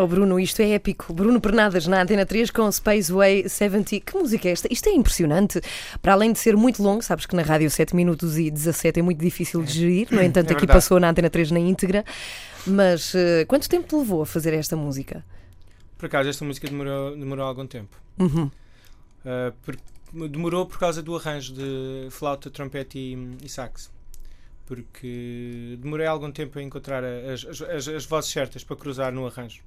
Oh Bruno, isto é épico. Bruno Pernadas na Antena 3 com Spaceway 70. Que música é esta? Isto é impressionante. Para além de ser muito longo, sabes que na rádio 7 minutos e 17 é muito difícil de gerir, no entanto É aqui passou na Antena 3 na íntegra. Mas eh, quanto tempo te levou a fazer esta música? Por acaso, esta música demorou, demorou algum tempo. Uhum. Uh, por- demorou por causa do arranjo de flauta, trompete e, e sax. Porque demorei algum tempo a encontrar as, as, as- as vozes certas para cruzar no arranjo.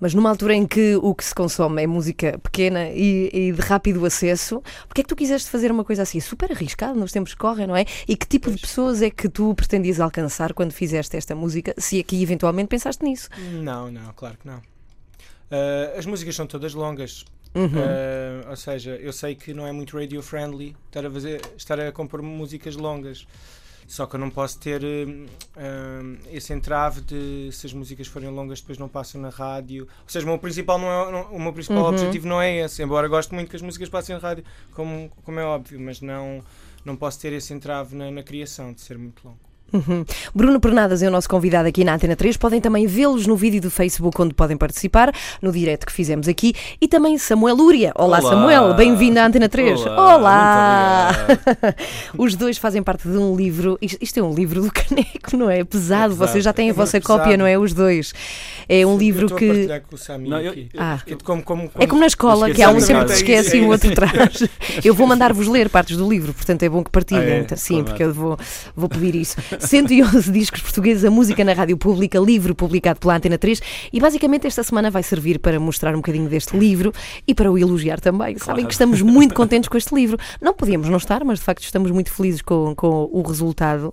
Mas numa altura em que o que se consome é música pequena e, e de rápido acesso, porque é que tu quiseste fazer uma coisa assim super arriscada nos tempos que correm, não é? E que tipo de pessoas é que tu pretendias alcançar quando fizeste esta música? Se aqui eventualmente pensaste nisso. Não, não, claro que não. Uh, as músicas são todas longas. Uhum. Uh, ou seja, eu sei que não é muito radio friendly estar a, fazer, estar a compor músicas longas. Só que eu não posso ter hum, esse entrave de se as músicas forem longas depois não passam na rádio. Ou seja, o meu principal, não é, não- o meu principal Uhum. objetivo não é esse. Embora gosto muito que as músicas passem na rádio, como, como é óbvio, mas não, não posso ter esse entrave na, na criação de ser muito longo. Uhum. Bruno Pernadas é o nosso convidado aqui na Antena 3. Podem também vê-los no vídeo do Facebook onde podem participar, no direto que fizemos aqui. E também Samuel Lúria. Olá, Olá. Samuel. Bem-vindo à Antena 3. Olá, Olá. Os dois fazem parte de um livro. Isto, é um livro do caneco, não é? Pesado. É pesado. Vocês já têm a É vossa pesado. cópia, não é? Os dois. É um Eu livro que. partilhar com o Sami Não, eu- aqui. Ah. Que como, como, É como na escola, que há um sempre que esquece é e o outro é traz. Eu vou mandar-vos ler partes do livro, portanto é bom que partilhem. Ah, é? Sim, Claro. porque eu vou, vou pedir isso. 111 discos portugueses, a música na rádio pública, livro publicado pela Antena 3. E basicamente esta semana vai servir para mostrar um bocadinho deste livro e para o elogiar também. Sabem Claro. que estamos muito contentes com este livro. Não podíamos não estar, mas de facto estamos muito felizes com, com o resultado.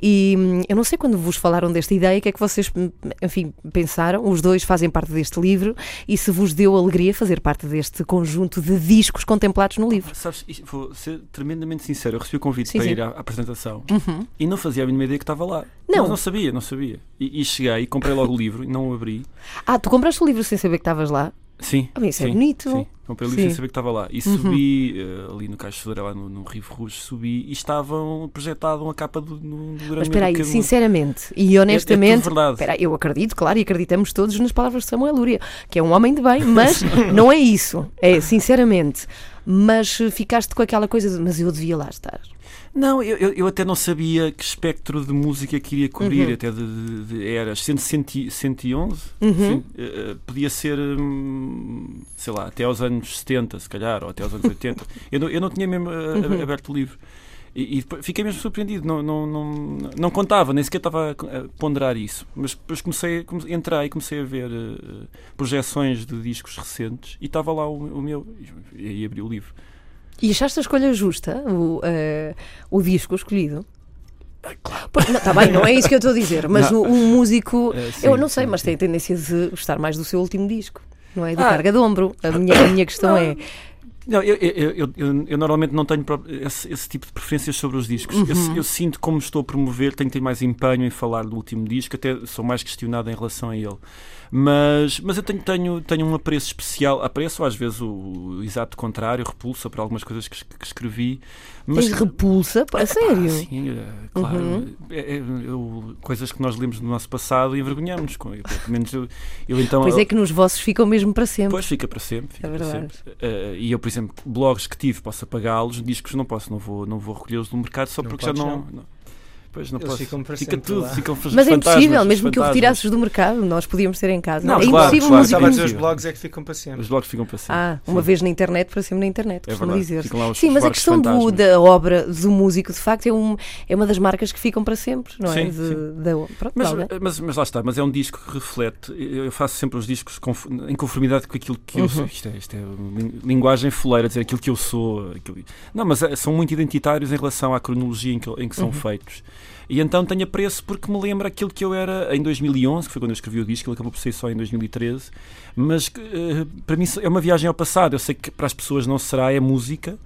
E hum, eu não sei quando vos falaram desta ideia, o que é que vocês, hum, enfim, pensaram. Os dois fazem parte deste livro e se vos deu alegria fazer parte deste conjunto de discos contemplados no livro. Sabes, vou ser tremendamente sincero. Eu recebi o convite Sim, para sim. ir à, à apresentação Uhum. e não fazia a mínima que estava lá. Não. Não, não sabia, não sabia. E, e cheguei, comprei logo o livro, não o abri. Ah, tu compraste o livro sem saber que estavas lá? Sim. Ah, isso é sim, bonito. Sim, comprei o livro Sim. sem saber que estava lá. E Uhum. subi eh, ali no Caixo lá no, no Rio Rouge, subi e estavam projetavam a capa do, no, do Mas espera aí, do- sinceramente e É- honestamente. É, verdade. Espera eu acredito, claro, e acreditamos todos nas palavras de Samuel Lúria, que é um homem de bem, mas não é isso. É, sinceramente. Mas ficaste com aquela coisa de, mas eu devia lá estar. Não, eu, eu, até não sabia que espectro de música queria cobrir, Uhum. até de, de, de eras. Sendo 100 111, Uhum. eh, podia ser, hum, sei lá, até aos anos 70, se calhar, ou até aos anos 80. eu, não, eu não tinha mesmo eh, Uhum. aberto o livro. E, e fiquei mesmo surpreendido, não, não, não, não contava, nem sequer estava a ponderar isso. Mas depois comecei, comecei entrei e comecei a ver eh, projeções de discos recentes e estava lá o, o meu. E aí abri o livro. E achaste a escolha justa, o, eh, o disco escolhido? Porque- não, Está bem, não é isso que eu estou a dizer, mas Não. o, um músico. Eu sim, não sei, sim, mas sim. tem a tendência de gostar mais do seu último disco, não é? Do Ah. Carga de Ombro. A minha, a minha questão é. Não, eu, eu, eu, eu- eu normalmente não tenho esse, esse tipo de preferências sobre os discos. Eu, Uhum. eu sinto como estou a promover, tenho que ter mais empenho em falar do último disco, até sou mais questionado em relação a ele. Mas, mas eu tenho, tenho, tenho um apreço especial, apreço às vezes o, o exato contrário, repulsa para algumas coisas que, que escrevi. Mas, Tens repulsa? A sério? Ah, sim, é, claro. Uhum. É- é- eu- coisas que nós lemos no nosso passado e envergonhamos com. eu, Pelo menos eu, eu então. Pois é que nos vossos ficam mesmo para sempre. Pois fica para sempre. Fica É para verdade. sempre. Eh, e eu, por exemplo, blogs que tive posso apagá-los, discos não posso, não vou, não vou recolhê-los do mercado só Não porque já podes, não. não. Pois não Eles posso. ficam para Fica sempre tudo, lá. ficam Mas é impossível, mesmo que o fantasmas. retirasses do mercado, nós podíamos ter em casa. Não, é claro, impossível claro, Estava a músico. dizer, os blogs é que ficam para sempre. Os blogs ficam para sempre. Ah, uma Sim. vez na internet, para sempre na internet, É costuma verdade. dizer. Ficam lá os Sim, mas a questão do- da obra do músico, de facto, é, um, é uma das marcas que ficam para sempre, não é? Sim, De- sim. da- pronto, Mas, alguém. mas, mas lá está, mas é um disco que reflete. Eu faço sempre os discos em conformidade com aquilo que eu Uhum. sou. Isto é, isto é lin- linguagem fuleira, dizer aquilo que eu sou. aquilo- Não, mas é- são muito identitários em relação à cronologia em que, em que são Uhum. feitos. E então tenho apreço porque me lembra aquilo que eu era em 2011, que foi quando eu escrevi o disco, ele acabou por sair só em 2013. Mas eh, para mim é uma viagem ao passado. Eu sei que para as pessoas não será, é música.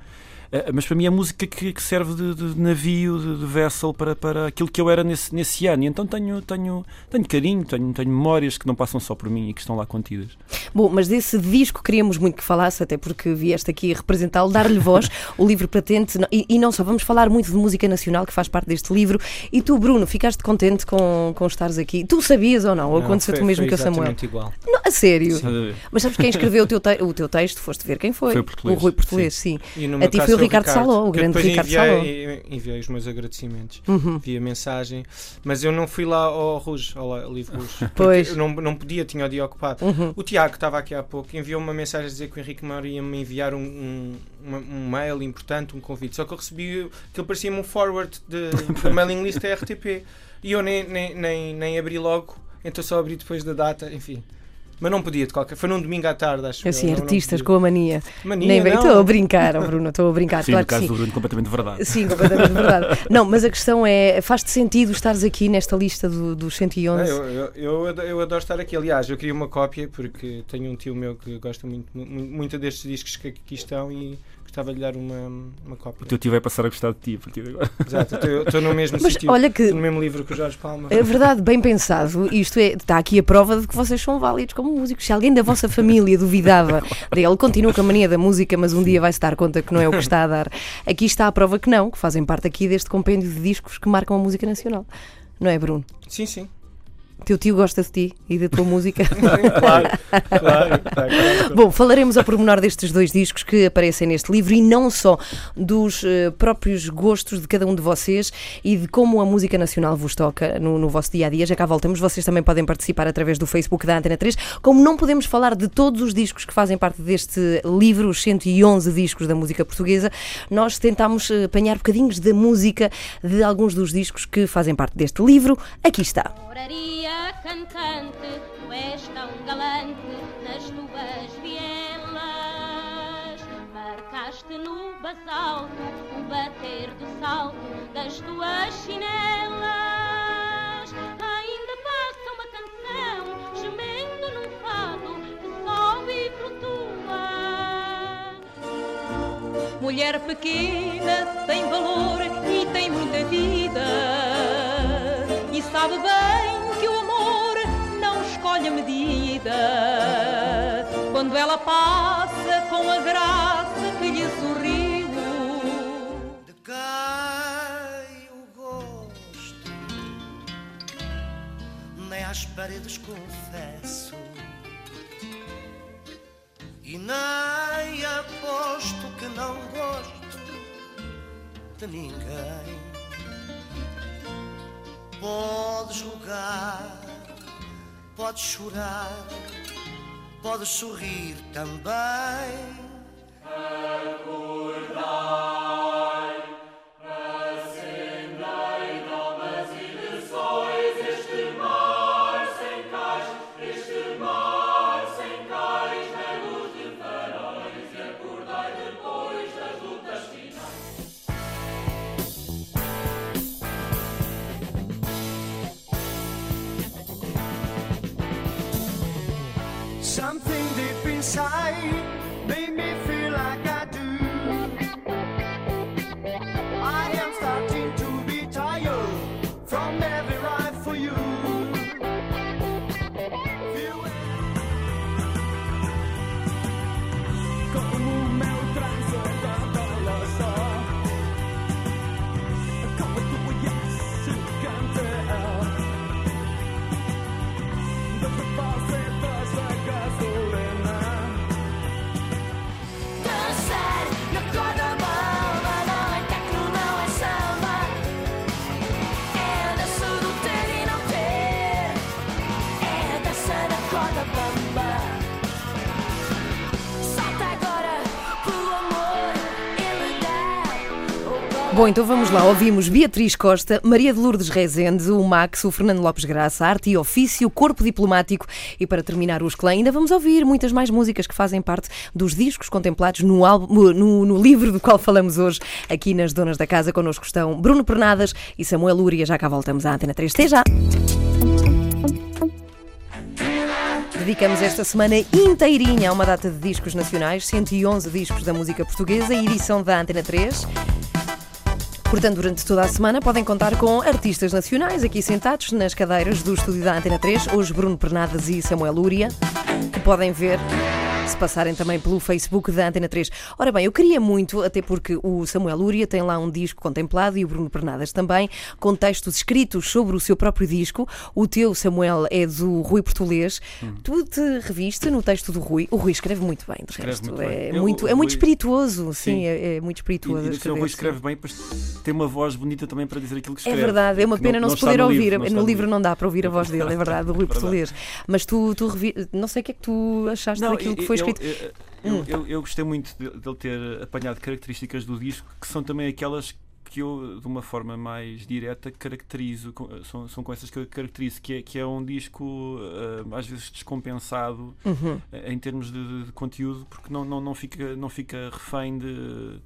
Uh, mas para mim é música que, que serve de, de, navio, de, de, vessel para, para aquilo que eu era nesse, nesse ano. E então tenho, tenho, tenho carinho, tenho, tenho memórias que não passam só por mim e que estão lá contidas. Bom, mas desse disco queríamos muito que falasse, até porque vieste aqui representá-lo, dar-lhe voz, o livro Patente. E, e, não só, vamos falar muito de música nacional que faz parte deste livro. E tu, Bruno, ficaste contente com, com estares aqui? Tu sabias ou não? Ou aconteceu tu mesmo que o Samuel? igual. Não, a sério? Sim. Mas sabes quem escreveu o teu, te o teu texto? Foste ver quem foi? Foi o português. O Rui Português, sim. sim. A ti foi o Ricardo, Ricardo Saló, o grande Ricardo enviei, Saló. Enviei os meus agradecimentos uhum. via mensagem, mas eu não fui lá ao Rouge, ao Livro Rouge. Pois. Eu não, não podia, tinha o dia ocupado. Uhum. O Tiago estava aqui há pouco, enviou uma mensagem a dizer que o Henrique Mauro ia me enviar um, um, um, mail importante, um convite. Só que eu recebi, aquilo parecia-me um forward de, de mailing list da RTP. E eu nem, nem, nem, nem abri logo, então só abri depois da data, enfim. Mas não podia de qualquer Foi num domingo à tarde, acho Assim, eu, artistas com a mania. Mania, Nem bem, estou a brincar, oh, Bruno, estou a brincar. Sim, claro no caso sim. do Bruno, completamente verdade. Sim, completamente verdade. Não, mas a questão é: faz-te sentido estares aqui nesta lista do, dos 111? eu, eu, eu, eu, adoro estar aqui. Aliás, eu queria uma cópia porque tenho um tio meu que gosta muito, muito, muito destes discos que aqui estão e gostava de lhe dar uma, uma cópia. O teu tio vai passar a gostar de ti a partir de agora. Exato, estou no mesmo Mas sítio, olha que, no mesmo livro que o Jorge Palma. É verdade, bem pensado. Isto é, está aqui a prova de que vocês são válidos como músicos. Se alguém da vossa família duvidava dele, continua com a mania da música, mas um dia vai-se dar conta que não é o que está a dar. Aqui está a prova que não, que fazem parte aqui deste compêndio de discos que marcam a música nacional. Não é, Bruno? Sim, sim. Teu tio gosta de ti e da tua música. claro, claro, claro, Bom, falaremos ao pormenor destes dois discos que aparecem neste livro e não só dos uh, próprios gostos de cada um de vocês e de como a música nacional vos toca no, no vosso dia a dia. Já cá voltamos, vocês também podem participar através do Facebook da Antena 3. Como não podemos falar de todos os discos que fazem parte deste livro, os 111 discos da música portuguesa, nós tentámos eh, apanhar bocadinhos da música de alguns dos discos que fazem parte deste livro. Aqui está cantante, tu és tão galante nas tuas vielas. Marcaste no basalto o bater do salto das tuas chinelas. Ainda passa uma canção, gemendo num fado que sobe e flutua. Mulher pequena tem valor e tem muita vida e sabe bem a medida quando ela passa com a graça que lhe sorriu. De quem o gosto, nem às paredes confesso, e nem aposto que não gosto de ninguém. Podes julgar Podes chorar, podes sorrir também. Bom, então vamos lá. Ouvimos Beatriz Costa, Maria de Lourdes Rezende, o Max, o Fernando Lopes Graça, Arte e Ofício, Corpo Diplomático e para terminar o Esclã ainda vamos ouvir muitas mais músicas que fazem parte dos discos contemplados no, álbum, no, no livro do qual falamos hoje aqui nas Donas da Casa. Connosco estão Bruno Pernadas e Samuel Lúria. Já cá voltamos à Antena 3. Até já! Dedicamos esta semana inteirinha a uma data de discos nacionais, 111 discos da música portuguesa, edição da Antena 3. Portanto, durante toda a semana podem contar com artistas nacionais aqui sentados nas cadeiras do estúdio da Antena 3, hoje Bruno Pernadas e Samuel Lúria, que podem ver se passarem também pelo Facebook da Antena 3. Ora bem, eu queria muito, até porque o Samuel Lúria tem lá um disco contemplado e o Bruno Pernadas também, com textos escritos sobre o seu próprio disco. O teu, Samuel, é do Rui Portolês. Hum. Tu te reviste no texto do Rui. O Rui escreve muito bem, de Escreve resto. muito é, bem. Eu- muito, o é muito Rui- espirituoso, sim, Sim. é, é muito E, espirituoso. a e o Rui escreve bem, pois tem uma voz bonita também para dizer aquilo que É escreve. verdade, é uma pena não, se está poder ouvir. livro, não no livro não dá para ouvir a É voz dele, é verdade, do Rui. Português. Mas tu, tu revi... não sei o que é que tu achaste daquilo que foi eu- escrito. Eu, eu, eu- eu gostei muito de- dele ter apanhado características do disco que são também aquelas que eu, de uma forma mais direta, caracterizo, são, são com essas que eu caracterizo, que é, que é um disco ah, às vezes descompensado Uhum. eh, em termos de, de conteúdo, porque não, não, não, fica, não fica refém de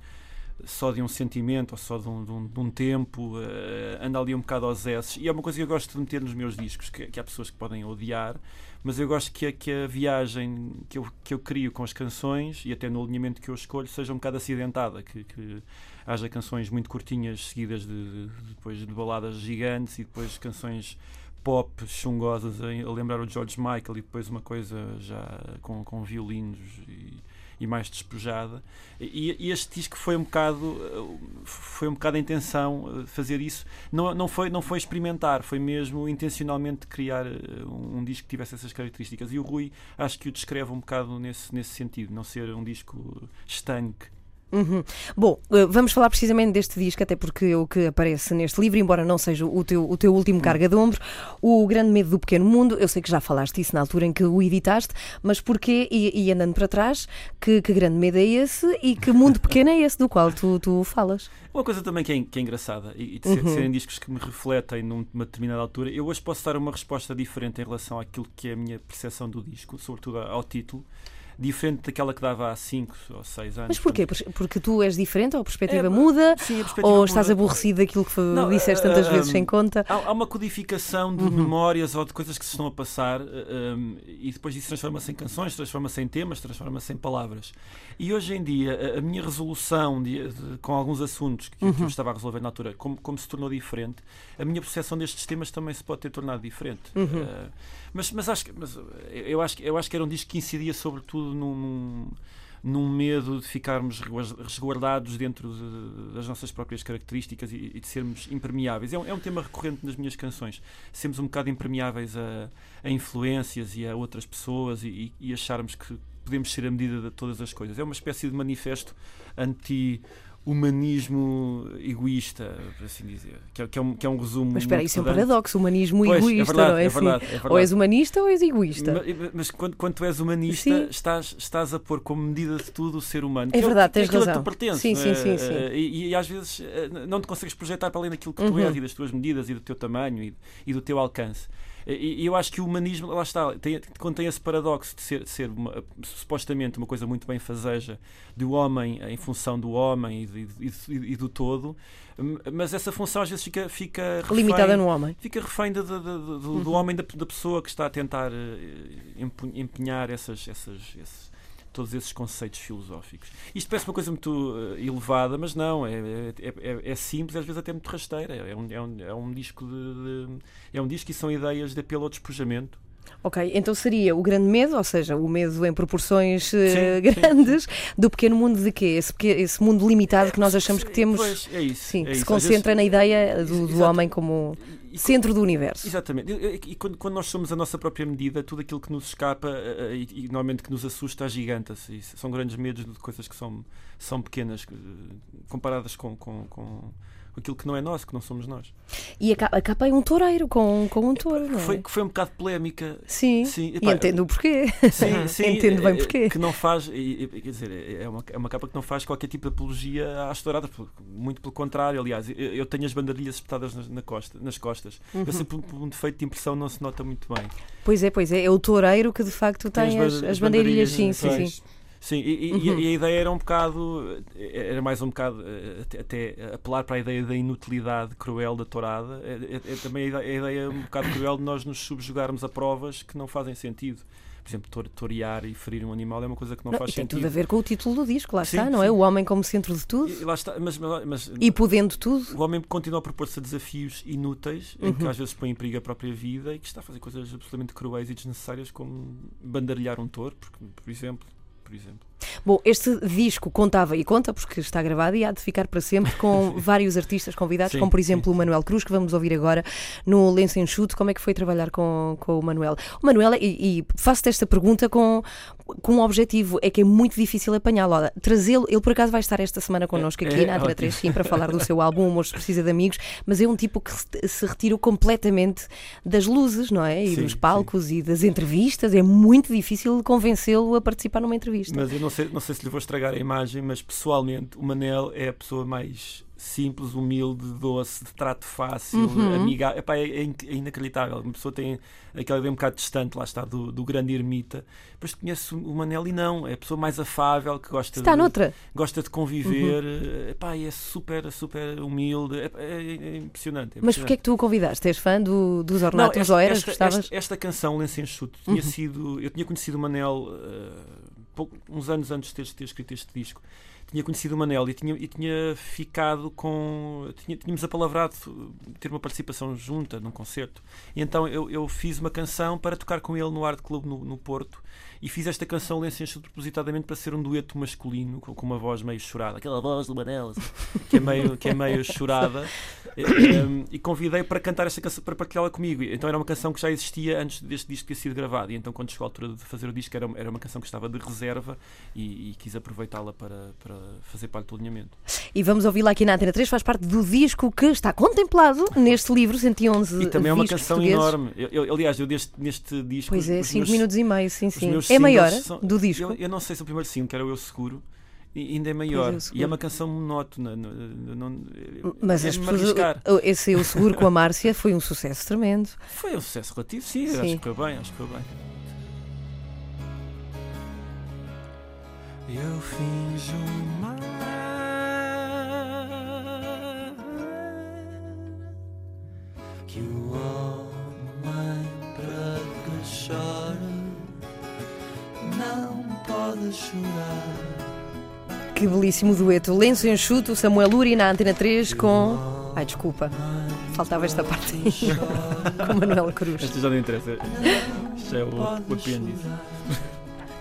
só de um sentimento ou só de um, de um, de um tempo, eh, anda ali um bocado aos esses. E é uma coisa que eu gosto de meter nos meus discos, que, que há pessoas que podem odiar, mas eu gosto que, a- que a viagem que eu, que eu crio com as canções e até no alinhamento que eu escolho seja um bocado acidentada, que, que haja canções muito curtinhas seguidas de, de- depois de baladas gigantes e depois canções pop chungosas a, lembrar o George Michael e depois uma coisa já com, com violinos e, e mais despojada. E, e este disco foi um bocado foi um bocado a intenção uh, fazer isso. Não, não, foi, não foi experimentar foi mesmo intencionalmente criar um, um disco que tivesse essas características. E o Rui acho que o descreve um bocado nesse, nesse sentido não ser um disco estanque Uhum. Bom, eh, vamos falar precisamente deste disco, até porque é o que aparece neste livro, embora não seja o teu, o teu último carga de ombro, O Grande Medo do Pequeno Mundo. Eu sei que já falaste isso na altura em que o editaste, mas porquê, e, e andando para trás, que, que grande medo é esse e que mundo pequeno é esse do qual tu, tu falas? Uma coisa também que é, que é engraçada e, e de ser- Uhum. serem discos que me refletem numa determinada altura, eu hoje posso dar uma resposta diferente em relação àquilo que é a minha percepção do disco, sobretudo ao título, diferente daquela que dava há 5 ou 6 anos. Mas porquê? Portanto, Porque tu és diferente ou a perspectiva É, muda? Sim, a perspectiva Ou estás muda. aborrecido daquilo que Não, disseste tantas ah, vezes sem conta? Há, há uma codificação de Uhum. memórias ou de coisas que se estão a passar eh, um, e depois isso transforma-se em canções, transforma-se em temas, transforma-se em palavras. E hoje em dia, a, a minha resolução de- de- com alguns assuntos que, Uhum. que eu estava a resolver na altura, como, como se tornou diferente, a minha percepção destes temas também se pode ter tornado diferente. Uhum. Eh, mas, mas, acho, mas eu, acho, eu acho que era um disco que incidia sobretudo num- num medo de ficarmos resguar- resguardados dentro de- das nossas próprias características e, e de sermos impermeáveis. É um, é um tema recorrente nas minhas canções. Sermos um bocado impermeáveis a, a influências e a outras pessoas e- e acharmos que podemos ser a medida de todas as coisas. É uma espécie de manifesto anti humanismo egoísta, por assim dizer, que é, que é um, que é um resumo. Mas espera, isso é um paradoxo, humanismo Pois, é egoísta, verdade, não é, é assim? verdade, é verdade. Ou és humanista ou és egoísta. Ma- Mas, quando, quando tu és humanista, Sim. estás, estás a pôr como medida de tudo o ser humano. É que verdade, que é tens aquilo a razão. que tu pertences. Sim, sim, é? sim, sim. Eh, E, e às vezes eh, não te consegues projetar para além daquilo que tu Uhum. és e das tuas medidas e do teu tamanho e, e do teu alcance. E, e eu acho que o humanismo, lá está, tem, contém esse paradoxo de ser, de ser uma- supostamente uma coisa muito bem fazeja do homem em função do homem e, de- e do todo, m- mas essa função às vezes fica, fica refém- Limitada no homem. fica refém de- de- de- do, do homem, da, da pessoa que está a tentar eh, empenhar essas, essas, esses- todos esses conceitos filosóficos. Isto parece uma coisa muito eh, elevada, mas não, é, é, é- é simples, às vezes até muito rasteira. É um, é um, é um disco de, de- é um disco e são ideias de apelo ao despojamento. Ok, então seria o grande medo, ou seja, o medo em proporções eh, Sim, sim, grandes, do pequeno mundo de quê? Esse, peque- esse mundo limitado que nós achamos que temos. Pois, é isso. Sim, é que isso. se concentra na vezes- ideia do, do homem como E- centro do universo. Exatamente. E, e- quando, quando nós somos a nossa própria medida, tudo aquilo que nos escapa eh, eh, e, e normalmente que nos assusta agiganta-se. São grandes medos de coisas que são, são pequenas eh, comparadas com, com, com aquilo que não é nosso, que não somos nós. E a capa, a capa é um toureiro com, com um touro, não é? Foi, que foi um bocado polémica. Sim, Sim, e epá, entendo o porquê. Sim, sim, Entendo bem eh, porquê. Que não faz, quer dizer, é uma, é uma capa que não faz qualquer tipo de apologia às touradas, muito pelo contrário. Aliás, eu, tenho as banderilhas espetadas nas, na costa, nas costas. Uhum. Eu sempre, por um defeito de impressão, não se nota muito bem. Pois é, pois é, é o toureiro que de facto tem, Tem as, as bandeirilhas, sim, sim, sim. Sim, e, e- e a ideia era um bocado, era mais um bocado eh, até, apelar para a ideia da inutilidade cruel da tourada. É, é- é também a ideia, a um bocado cruel de nós nos subjugarmos a provas que não fazem sentido. Por exemplo, tor- torear e ferir um animal é uma coisa que não, Não, faz tem sentido. tudo a ver com o título do disco, lá Sim, está, não é? sim. O homem como centro de tudo E, lá está, mas, mas, mas e podendo tudo. o homem continua a propor-se a desafios inúteis, em Uhum. que às vezes põe em perigo a própria vida e que está a fazer coisas absolutamente cruéis e desnecessárias, como bandarilhar um touro, porque, por exemplo. Por exemplo. Bom, este disco contava e conta, porque está gravado e há de ficar para sempre, com vários artistas convidados, Sim, como por exemplo sim. o Manuel Cruz, que vamos ouvir agora no Lenço Enxuto. Como é que foi trabalhar com, com o Manuel? O Manuel, e, e faço-te esta pergunta com, com um objetivo, é que é muito difícil apanhá-lo. Trazê-lo, ele por acaso vai estar esta semana connosco É, aqui é na Antena ótimo. 3, sim, para falar do seu álbum Moço Precisa de Amigos, mas é um tipo que se- se retirou completamente das luzes, não é? E Sim, dos palcos e das entrevistas. É muito difícil convencê-lo a participar numa entrevista. Mas eu não sei, não sei se lhe vou estragar a imagem, mas pessoalmente o Manel é a pessoa mais simples, humilde, doce, de trato fácil, Uhum. amigável. Epá, é, é é inacreditável. Uma pessoa tem aquela ideia um bocado distante, lá está, do, do grande ermita. Depois conheço o Manel e não, é a pessoa mais afável, que gosta, Está de, noutra. gosta de conviver. Epá, e é super, super humilde. Epá, É, é- é impressionante. é Mas porquê é que tu o convidaste? És fã do, dos Não, Ornatos esta, ou eras? esta, esta, esta canção, Lenço Enxuto, tinha sido. Eu tinha conhecido o Manel eh, pouco- uns anos antes de ter, escrito este disco. Tinha conhecido o Manel e tinha, e tinha ficado com. Tinha, tínhamos apalavrado ter uma participação junta num concerto. E então eu, eu fiz uma canção para tocar com ele no Art Club no, no Porto. E fiz esta canção Lenço propositadamente para ser um dueto masculino, com, com uma voz meio chorada. Aquela voz do Manel, assim, que é meio, que é meio chorada. E, um, e convidei para cantar esta canção, para partilhá-la comigo. Então era uma canção que já existia antes deste disco ter sido gravado. E então, quando chegou a altura de fazer o disco, era, era uma canção que estava de reserva e, e quis aproveitá-la para, para fazer parte do alinhamento. E vamos ouvi-la aqui na Antena 3, faz parte do disco que está contemplado neste livro, 111 E também é uma canção enorme. Eu- eu- aliás, eu deste, neste disco. Pois é, os 5 meus- minutos e meio, sim, sim. É maior são- do disco. Eu, eu não sei se o primeiro single, que era o Eu Seguro, e ainda é maior. Eu e é uma canção monótona. não- não- Mas é as pessoas, esse Eu Seguro com a Márcia foi um sucesso tremendo. Foi um sucesso relativo, sim, Sim. acho que foi bem, acho que foi bem. Eu finjo mais que o homem chora não pode chorar. Que belíssimo dueto. Lenço enxuto, Samuel Uri na Antena 3 com. Ai, desculpa. Faltava esta parte aí. com Manuel Cruz. Esta já não interessa. Isto é o, o apêndice.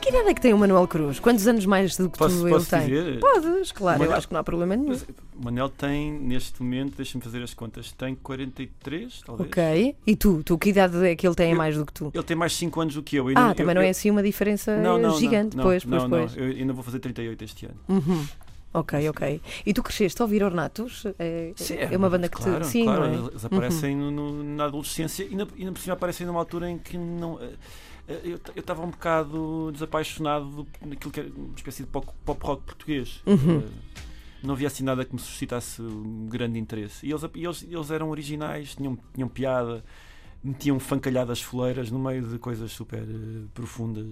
Que idade é que tem o Manuel Cruz? Quantos anos mais do que Posso, tu posso ele tem? dizer? Podes, claro, eu Manuel- acho que não há problema nenhum. O Manel tem, neste momento, deixa-me fazer as contas, tem 43, talvez. Ok. E tu? Tu, que idade é que ele tem Eu- mais do que tu? Ele tem mais 5 anos do que eu. Eu Ah, eu- também não eu- é assim uma diferença Não, não, gigante. não, pois, não, pois, não, pois. Eu ainda vou fazer 38 este ano. Uhum. Ok, ok. E tu cresceste a ouvir Ornatos? É, é uma banda que claro, te. Sim, claro, é? Uhum. eles aparecem no- no- na adolescência e na, e por cima aparecem numa altura em que não. Eu estava um bocado desapaixonado do- daquilo que era uma espécie de pop, pop rock português. Uhum. Eh, Não havia assim nada que me suscitasse um grande interesse. E eles, eles, eles eram originais, tinham, tinham piada, metiam fancalhadas foleiras no meio de coisas super eh, profundas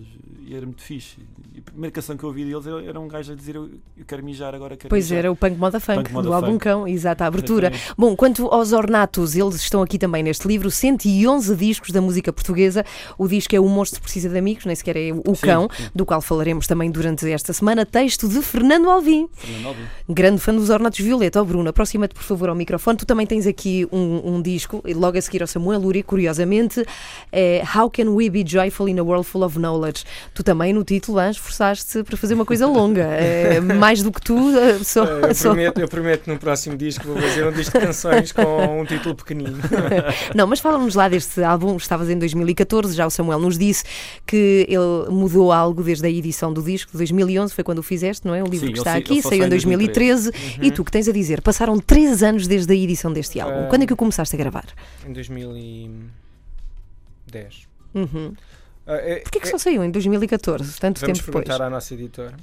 e era muito fixe. E a primeira canção que eu ouvi deles era, era um gajo a dizer eu, eu quero mijar agora, quero Pois mijar. era o Punk Moda Funk, Punk Moda do álbum. Cão, exato, a abertura. Exatamente. Bom, quanto aos Ornatos, eles estão aqui também neste livro, 111 discos da música portuguesa. O disco é O Monstro Precisa de Amigos, nem sequer é O Sim, Cão, sim. do qual falaremos também durante esta semana. Texto de Fernando Alvim, Fernando Alvim. grande fã dos Ornatos Violeta. Oh, Bruno, aproxima-te por favor ao microfone. Tu também tens aqui um, um disco, logo a seguir ao Samuel Luri, curiosamente, é How Can We Be Joyful in a World Full of Knowledge. Tu também no título ah, esforçaste para fazer uma coisa longa, É, mais do que tu, ah, só, Eh, Eu só- prometo, eu prometo no próximo disco vou fazer um disco de canções com um título pequenino. Não, mas fala-nos lá deste álbum, estavas em 2014, já o Samuel nos disse que ele mudou algo desde a edição do disco de 2011, foi quando o fizeste, não é? O livro Sim, que está aqui, saiu sai em em 2013. E tu, que tens a dizer, passaram três anos desde a edição deste álbum. Ah. Quando é que o começaste a gravar? Em 2010. Uhum. Ah, é- Porquê que é- só saiu em 2014, tanto Vamos tempo depois? perguntar à nossa editora.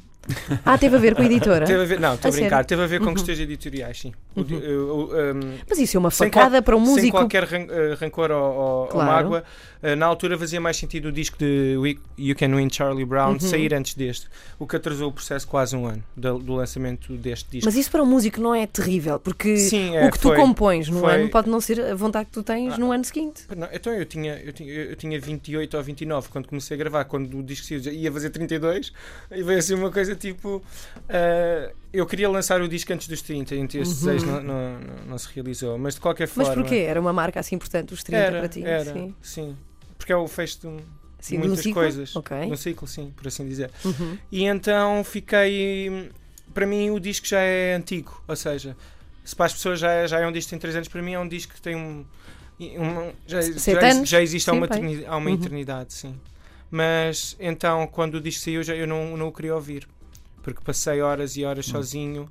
Ah, teve a ver com a editora? Teve a ver, não, estou a A brincar, sério? teve a ver com Uhum. questões editoriais, sim. Di- o- um, Mas isso é uma Sem facada para um sem músico. qualquer ran- eh, rancor ou, ou- ou Claro. mágoa, eh, na altura fazia mais sentido o disco de We- You Can Win Charlie Brown Uhum. sair antes deste, o que atrasou o processo quase um ano do, do lançamento deste disco. Mas isso para um músico não é terrível, porque Sim, é, o que tu foi. compões no Foi. ano pode não ser a vontade que tu tens Ah. no ano seguinte. Não, então eu tinha, eu, tinha, eu tinha 28 ou 29 quando comecei a gravar, quando o disco ia fazer 32 e veio assim uma coisa tipo. eh, eu queria lançar o disco antes dos 30 e esse Uhum. não, não, não, não se realizou, mas de qualquer Mas forma. porquê? Era uma marca assim importante, os 30 Era, para ti? era, Sim. sim. Porque é o fecho de, um- Sim, um muitas ciclo? coisas. Ok. um ciclo, sim, por assim dizer. Uhum. E então fiquei. Para mim, o disco já é antigo. Ou seja, se para as pessoas já é, já é um disco que tem 3 anos, para mim é um disco que tem um. um- já, já, já existe há uma, bem. eterni- há uma Uhum. eternidade, sim. Mas então, quando o disco saiu, já, eu não, não o queria ouvir. Porque passei horas e horas sozinho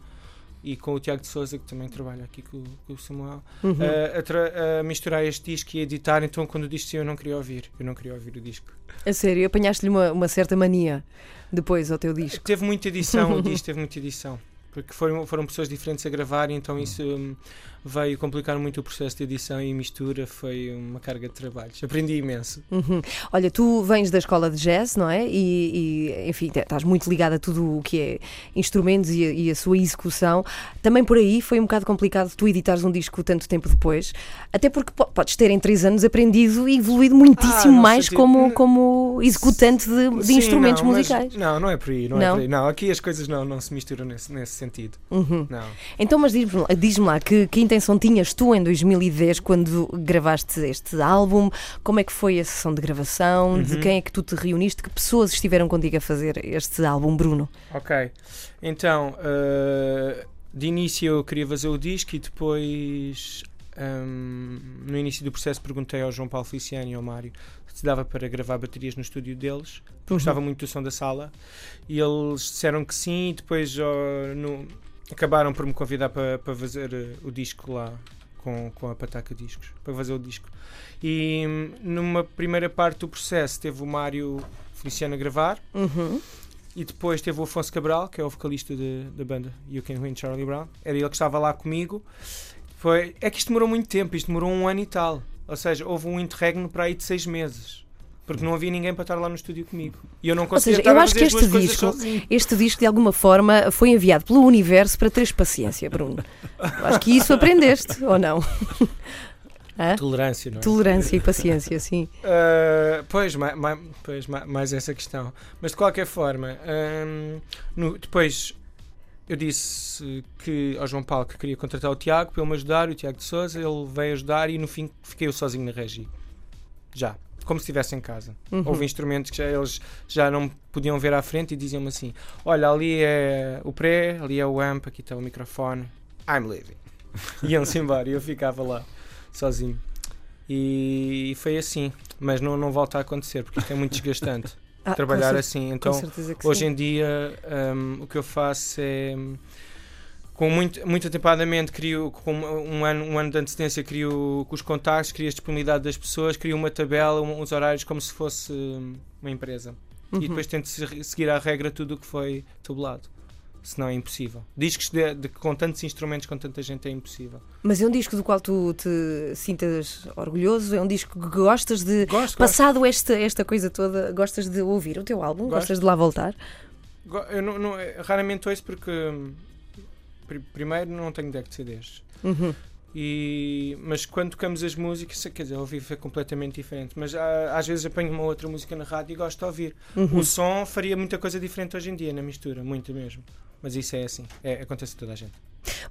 e com o Tiago de Souza, que também trabalha aqui com, com o Samuel, Uhum. a- a, tra- a misturar este disco e a editar. Então, quando o disco saiu, eu não queria ouvir. Eu não queria ouvir o disco. A sério, apanhaste-lhe uma, uma certa mania depois ao teu disco. Teve muita edição, o disco teve muita edição. Porque foram, foram pessoas diferentes a gravar então isso hum, veio complicar muito o processo de edição e mistura. Foi uma carga de trabalhos. Aprendi imenso. Uhum. Olha, tu vens da escola de jazz, não é? E, e, enfim, estás muito ligado a tudo o que é instrumentos e a, e a sua execução. Também por aí foi um bocado complicado tu editares um disco tanto tempo depois, até porque po- podes ter em três anos aprendido e evoluído muitíssimo Ah, mais sentido- como, como executante de, de Sim, instrumentos não, mas- musicais. não, não é por aí. Não, É Não? por aí. não aqui as coisas não, não se misturam nesse, nesse sentido. Uhum. Não. Então, mas diz-me lá, diz-me lá que, que intenção tinhas tu em 2010 quando gravaste este álbum? Como é que foi a sessão de gravação? De Uhum. quem é que tu te reuniste? Que pessoas estiveram contigo a fazer este álbum, Bruno? Ok. Então, eh, de início eu queria fazer o disco e depois, hum, no início do processo, perguntei ao João Paulo Feliciano e ao Mário se dava para gravar baterias no estúdio deles, porque Uhum. gostava muito do som da sala. E eles disseram que sim, e depois ó, no- acabaram por me convidar para, para fazer eh, o disco lá com, com a Pataca Discos, para fazer o disco. E hum, numa primeira parte do processo teve o Mário Feliciano a gravar. Uhum. E depois teve o Afonso Cabral, que é o vocalista da banda You Can Win Charlie Brown. Era ele que estava lá comigo. Foi, é que isto demorou muito tempo, isto demorou um ano e tal. Ou seja, houve um interregno para aí de seis meses. Porque não havia ninguém para estar lá no estúdio comigo. E eu não Ou conseguia seja, estar eu acho que este disco, este disco de alguma forma foi enviado pelo universo para teres paciência, Bruno. Eu acho que isso aprendeste, ou não? Hã? Tolerância, não é? Tolerância e paciência, sim. Uh, pois, ma- ma- pois ma- mais essa questão. Mas de qualquer forma, hum, no- depois eu disse que ao João Paulo que queria contratar o Tiago para ele me ajudar, o Tiago de Souza, ele veio ajudar e no fim fiquei eu sozinho na regi. Já. Como se estivesse em casa. Uhum. Houve instrumentos que já, eles já não podiam ver à frente e diziam-me assim: Olha, ali é o pré, ali é o amp, aqui está o microfone. I'm leaving. Iam-se embora e eu ficava lá, sozinho. E foi assim. Mas não, não volta a acontecer porque isto é muito desgastante. Ah, trabalhar assim. Então, hoje sim. em dia, hum, o que eu faço é. Hum, Com muito, muito atempadamente, crio com um ano, um ano de antecedência, crio com os contactos, crio a disponibilidade das pessoas, crio uma tabela, um- uns horários como se fosse hum, uma empresa. Uhum. E depois tento se- seguir à regra tudo o que foi tabulado. Senão é impossível. Discos de, de- com tantos instrumentos, com tanta gente, é impossível. Mas é um disco do qual tu te sintas orgulhoso? É um disco que gostas de. Gosto, gosto. Passado esta, esta coisa toda, gostas de ouvir o teu álbum? Gosto. Gostas de lá voltar? Eu não, não- raramente ouço porque, pri- primeiro, não tenho deck de CDs. Uhum. E, mas quando tocamos as músicas, quer dizer, ao vivo é completamente diferente. Mas ah, às vezes apanho uma outra música na rádio e gosto de ouvir. Uhum. O som faria muita coisa diferente hoje em dia na mistura, muito mesmo. Mas isso é assim, é, acontece a toda a gente.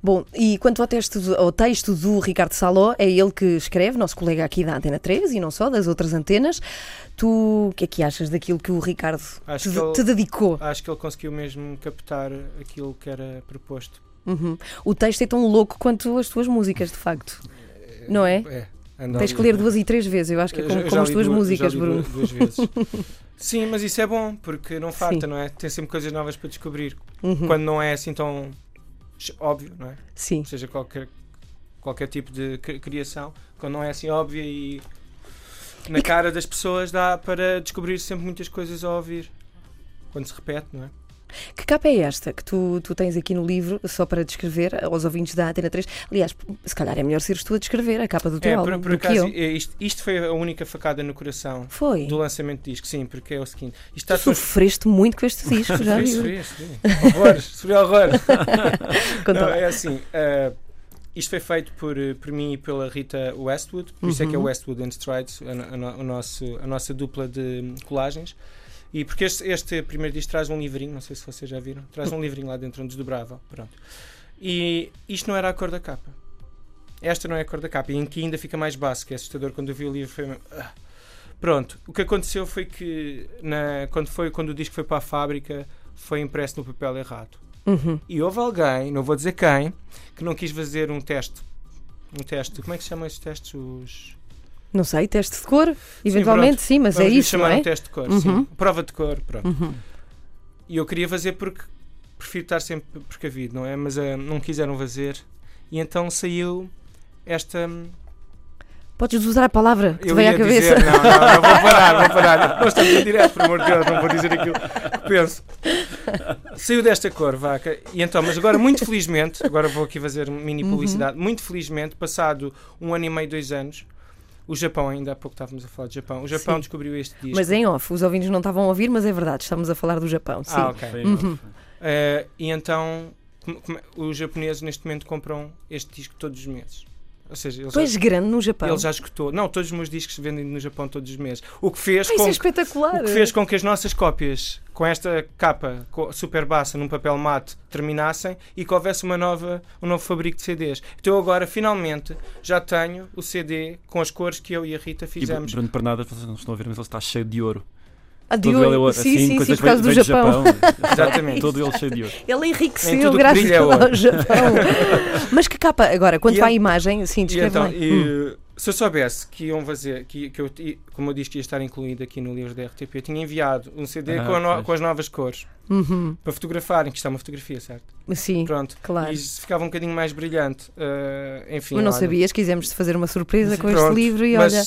Bom, e quanto ao texto, do- ao texto do Ricardo Saló, é ele que escreve, nosso colega aqui da Antena 3 e não só, das outras antenas. Tu, o que é que achas daquilo que o Ricardo te, que ele- te dedicou? Acho que ele conseguiu mesmo captar aquilo que era proposto. Uhum. O texto é tão louco quanto as tuas músicas, de facto. Não é? É. anda Tens ali. que ler duas e três vezes, eu acho que é como, como as tuas duas- músicas, Bruno. Duas, duas vezes. Sim, mas isso é bom, porque não falta, não é? Tem sempre coisas novas para descobrir. Uhum. Quando não é assim tão óbvio, não é? Sim. seja qualquer, qualquer tipo de cri- criação, quando não é assim óbvia e na E cara das pessoas dá para descobrir sempre muitas coisas a ouvir. Quando se repete, não é? Que capa é esta que tu, tu tens aqui no livro, só para descrever aos ouvintes da Antena 3? Aliás, se calhar é melhor seres tu a descrever a capa do teu É, álbum por, acaso, é, isto, isto foi a única facada no coração Foi. do lançamento do disco, sim, porque é o seguinte: isto Tu sofreste muito com este disco, já Sofri, vi. sofri, sofri. Horrores, sofri horrores. Conta Não, é assim, eh, isto foi feito por, por mim e pela Rita Westwood, por isso é que é Uhum. Westwood and Strides, a, a o nosso, a nossa dupla de colagens. E porque este, este primeiro disco traz um livrinho, não sei se vocês já viram, traz um livrinho lá dentro onde desdobrava. Pronto. E isto não era a cor da capa. Esta não é a cor da capa. E aqui ainda fica mais básico, é assustador. Quando eu vi o livro foi. ah. Pronto, o que aconteceu foi que na, quando, foi, quando o disco foi para a fábrica foi impresso no papel errado. Uhum. E houve alguém, não vou dizer quem, que não quis fazer um teste. Um teste. Como é que se chamam esses testes? Os. Não sei, teste de cor? Eventualmente sim, mas é Vamos lhe isso, não chamar é? um teste de cor, Uhum. sim. Prova de cor, pronto. Uhum. E eu queria fazer porque prefiro estar sempre precavido, não é? Mas ah, não quiseram fazer. E então saiu esta. Podes usar a palavra que te eu veio ia à cabeça. dizer, não, não, não, vou parar, vou parar. Nós estamos em direto, por amor de Deus, não vou dizer aquilo que penso. Saiu desta cor, vaca. E então, mas agora, muito felizmente, agora vou aqui fazer mini Uhum. publicidade, muito felizmente, passado um ano e meio, dois anos, o Japão, ainda há pouco estávamos a falar de Japão, o Japão Sim. descobriu este disco. Mas em off, os ouvintes não estavam a ouvir, mas é verdade, estamos a falar do Japão. Sim. Ah, ok. Uhum. Eh, e então, como- como- os japoneses neste momento compram este disco todos os meses. Ou seja, ele Tu és já, grande no Japão. ele já escutou. Não, todos os meus discos se vendem no Japão todos os meses. O que fez Ah, isso com é espetacular. O que fez com que as nossas cópias, com esta capa super baixa num papel mate, terminassem e que houvesse uma nova, um novo fabrico de CDs. Então agora, finalmente, já tenho o CD com as cores que eu e a Rita E fizemos. Bruno Bernardas, vocês não estão a ver, mas ele está cheio de ouro. Ah, de Todo ele é ouro. ouro, Sim, assim, sim, sim, coisas por causa do veio Japão. Exatamente. Todo ele cheio de ouro. Ele enriqueceu que graças é ao Japão. Mas que capa, agora, quanto E à en- imagem, sim, E descreve então, lá. Hum. e, se eu soubesse que iam fazer, que, que eu, como eu disse que ia estar incluído aqui no livro da RTP, eu tinha enviado um CD Ah, com, a no- com as novas cores Uhum. para fotografarem, que isto é uma fotografia, certo? Sim, Pronto. claro. E ficava um bocadinho mais brilhante. eh, enfim, Mas não olha. sabias, quisemos fazer uma surpresa com este Pronto, livro e mas, olha.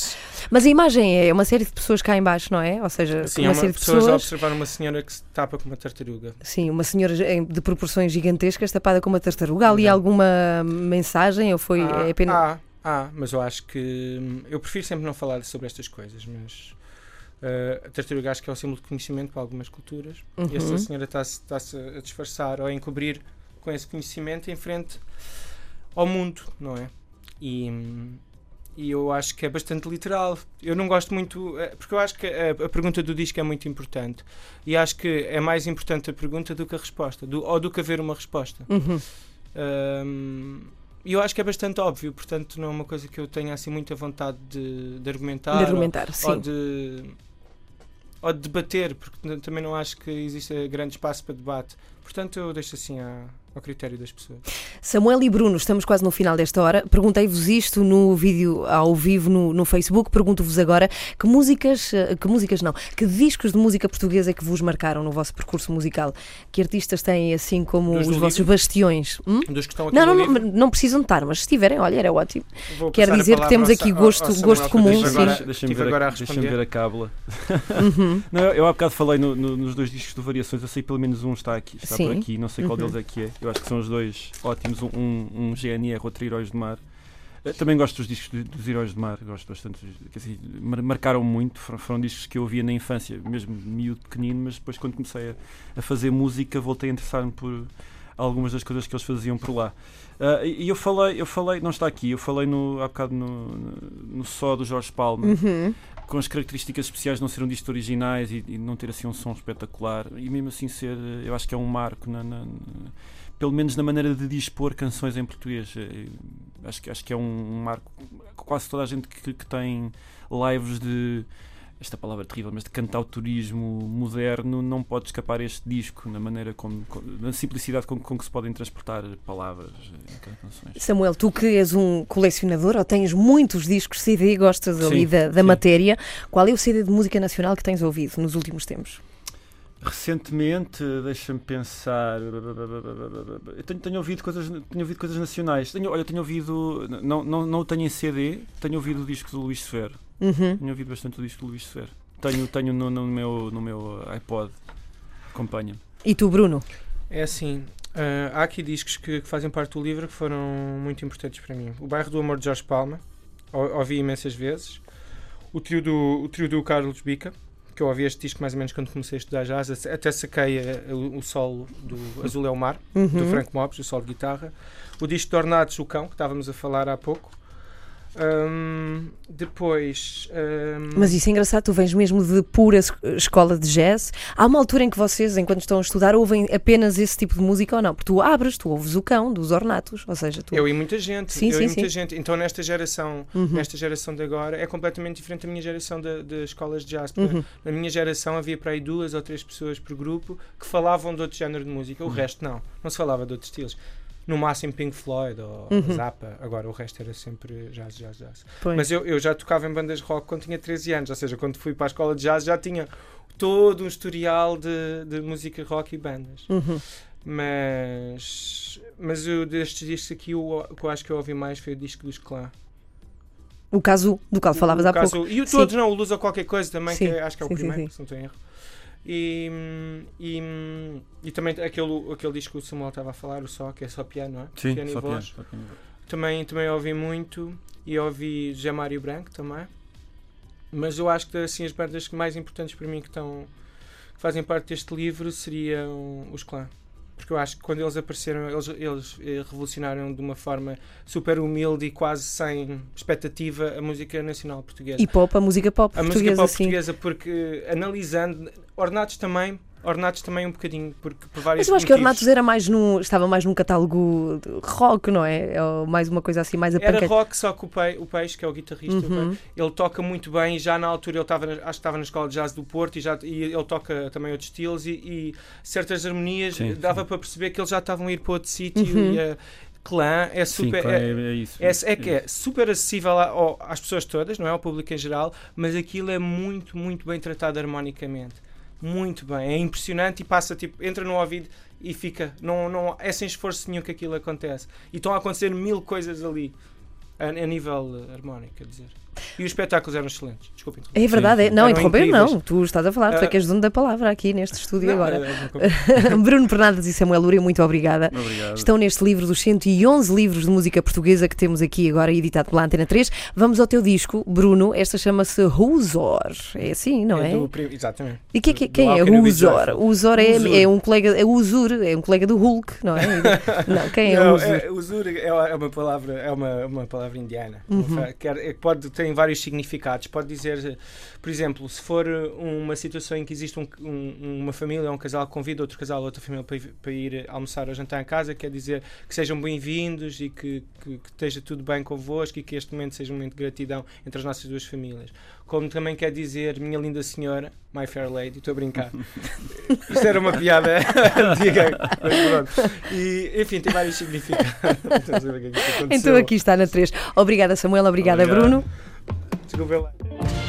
Mas a imagem é uma série de pessoas cá em baixo, não é? Ou seja, Sim, uma, é uma série de pessoas a observar uma senhora que se tapa com uma tartaruga. Sim, uma senhora de proporções gigantescas tapada com uma tartaruga. Há ali Exato. alguma mensagem ou foi ah, é apenas. ah, ah, mas eu acho que. hum, Eu prefiro sempre não falar sobre estas coisas, mas. eh, a tartaruga acho que é o símbolo de conhecimento para algumas culturas. E Uhum. essa senhora está-se está-se a disfarçar ou a encobrir com esse conhecimento em frente ao mundo, não é? E, hum, e eu acho que é bastante literal. Eu não gosto muito, eh, porque eu acho que a, a pergunta do disco é muito importante. E acho que é mais importante a pergunta do que a resposta, do- ou do que haver uma resposta. Uhum. Hum, E eu acho que é bastante óbvio, portanto não é uma coisa que eu tenha assim muita vontade de, de argumentar, De argumentar, ou, sim. ou de ou de debater, porque também não acho que exista grande espaço para debate. Portanto, eu deixo assim à- ao critério das pessoas. Samuel e Bruno, estamos quase no final desta hora. Perguntei-vos isto no vídeo ao vivo no, no Facebook. Pergunto-vos agora que músicas, eh, que músicas não, que discos de música portuguesa é que vos marcaram no vosso percurso musical? Que artistas têm assim como Dos os vossos livro? bastiões? Hum? Dos que estão aqui Não, não, não, livro, não precisam de estar, mas se estiverem, olha, era ótimo. vou quer dizer que temos ao aqui ao- gosto- ao Samuel, gosto comum, Deixa-me ver, agora a a- deixa-me ver a cábula. Uhum. Não, eu, eu há bocado falei no- no- nos dois discos do Variações, eu sei que pelo menos um está aqui, está por Sim. aqui, não sei qual Uhum. deles é que é. Eu acho que são os dois ótimos, um, um, um GNR, outro Heróis do Mar. Eh, Também gosto dos discos de- dos Heróis do Mar, gosto bastante. Dizer, mar- marcaram muito, foram, foram discos que eu ouvia na infância, mesmo miúdo, pequenino, mas depois quando comecei a, a fazer música voltei a interessar-me por algumas das coisas que eles faziam por lá. Ah, e eu falei, eu falei, não está aqui, eu falei no, há bocado no, no, no só do Jorge Palma Uhum. com as características especiais de não ser um disco originais e, e não ter assim um som espetacular e mesmo assim ser, eh, eu acho que é um marco na, na- na- pelo menos na maneira de dispor canções em português Eh, acho que acho que é um, marco quase toda a gente que, que tem lives de esta palavra é terrível, mas de cantautorismo moderno não pode escapar este disco na maneira como, com- na simplicidade com, com que se podem transportar palavras em cada canções. Samuel, tu que és um colecionador ou tens muitos discos CD, gostas ali Sim, da, da sim. matéria, qual é o CD de música nacional que tens ouvido nos últimos tempos? Recentemente, deixa-me pensar. Eu tenho, tenho ouvido coisas, tenho ouvido coisas nacionais. Tenho, olha, tenho ouvido. Não, não, não o tenho em CD, tenho ouvido o disco do Luís Sfer. Uhum. Tenho ouvido bastante o disco do Luís Sfer. Tenho, tenho no, no meu, no meu iPod. Acompanha-me. E tu, Bruno? É assim, ah, há aqui discos que, que fazem parte do livro que foram muito importantes para mim. O Bairro do Amor de Jorge Palma, ou- ouvi imensas vezes. O trio do, o trio do Carlos Bica, que eu ouvi este disco mais ou menos quando comecei a estudar jazz, até saquei eh, o, o solo do Azul é o Mar, do Uhum. Franco Mopes, o solo de guitarra. O disco de Ornatos, o Cão, que estávamos a falar há pouco. Ahm, depois. ahm, Mas isso é engraçado, tu vens mesmo de pura es- escola de jazz. Há uma altura em que vocês, enquanto estão a estudar, ouvem apenas esse tipo de música ou não? Porque tu abres, tu ouves o cão dos ornatos, ou seja, tu. Eu e muita gente, Sim, eu sim, e muita sim. gente. Então nesta geração, Uhum. nesta geração de agora, é completamente diferente da minha geração de, de escolas de jazz. Uhum. Na minha geração havia para aí duas ou três pessoas por grupo que falavam de outro género de música, o Uhum. resto não, não se falava de outros estilos. No máximo Pink Floyd ou Uhum. Zappa, agora o resto era sempre jazz, jazz, jazz. Pois. Mas eu, eu já tocava em bandas rock quando tinha 13 anos, ou seja, quando fui para a escola de jazz já tinha todo um historial de, de música rock e bandas. Uhum. Mas, mas eu, destes discos aqui, o que eu acho que eu ouvi mais foi o disco dos Clã. O caso do qual falavas O há caso- pouco. E o Sim. todos, não, o Luz ou qualquer coisa também, Sim, que acho que é o sim, sim, primeiro, sim. se não estou em erro. E, e, e também aquele, aquele disco que o Samuel estava a falar, o Só, que é só piano, não é? Sim, piano e só piano, voz. só piano. Também, também ouvi muito e ouvi José Mário Branco também. Mas eu acho que assim, as bandas mais importantes para mim que, estão, que fazem parte deste livro seriam os Clã. Porque eu acho que quando eles apareceram, eles, eles eh, revolucionaram de uma forma super humilde e quase sem expectativa a música nacional portuguesa. E pop, a música pop a música portuguesa, pop sim. portuguesa, porque analisando, Ornatos também, Ornatos também um bocadinho, porque por vários Mas eu acho que. Ornatos era mais no, estava mais num catálogo de rock, não é? Ou mais uma coisa assim, mais a Era rock, só que o, Pe o Peixe, que é o guitarrista, Uhum. Ele toca muito bem e já na altura ele estava, na- acho que estava na escola de jazz do Porto e, já, e ele toca também outros estilos e, e certas harmonias Sim, dava sim. para perceber que eles já estavam a ir para outro sítio Uhum. e a clã é Sim, super. claro, é, é, é isso. é, é que é super acessível a- ao- às pessoas todas, não é? Ao público em geral, mas aquilo é muito, muito bem tratado harmonicamente. Muito bem. É impressionante e passa, tipo, entra no ouvido e fica. Não, não, é sem esforço nenhum que aquilo acontece. E estão a acontecer mil coisas ali, a, a nível eh, harmónico, quer dizer. E os espetáculos eram excelentes. Desculpem. É verdade, é. não, interromper não. Tu estás a falar, tu é Ah. que és dono da palavra aqui neste estúdio Não, agora. é- é uma Bruno Bernardes e Samuel Lúria, muito obrigada. Obrigado. Estão neste livro dos 111 livros de música portuguesa que temos aqui agora, editado pela Antena 3. Vamos ao teu disco, Bruno. Esta chama-se Rusor. É assim, não é? do prim- exatamente. E que, que- do quem é How Can You Be Usor? Joyful? O Usor é, é um colega, é o Uzur, é um colega do Hulk, não é? Não, quem é Não, o Uzur? é, Uzur é é uma palavra, é uma, uma palavra indiana. Uhum. É que pode tem vários significados. Pode dizer, por exemplo, se for uma situação em que existe um- um- uma família, um casal que convida outro casal, outra família para ir, para ir almoçar ou jantar em casa, quer dizer que sejam bem-vindos e que, que- que esteja tudo bem convosco e que este momento seja um momento de gratidão entre as nossas duas famílias. Como também quer dizer, minha linda senhora, my fair lady, estou a brincar. Isto era uma piada antiga, mas pronto. E, enfim, tem vários significados. Estás a ver o que é Então aqui está na 3. Obrigada, Samuel. Obrigada, Obrigado. Bruno. Desculpa lá.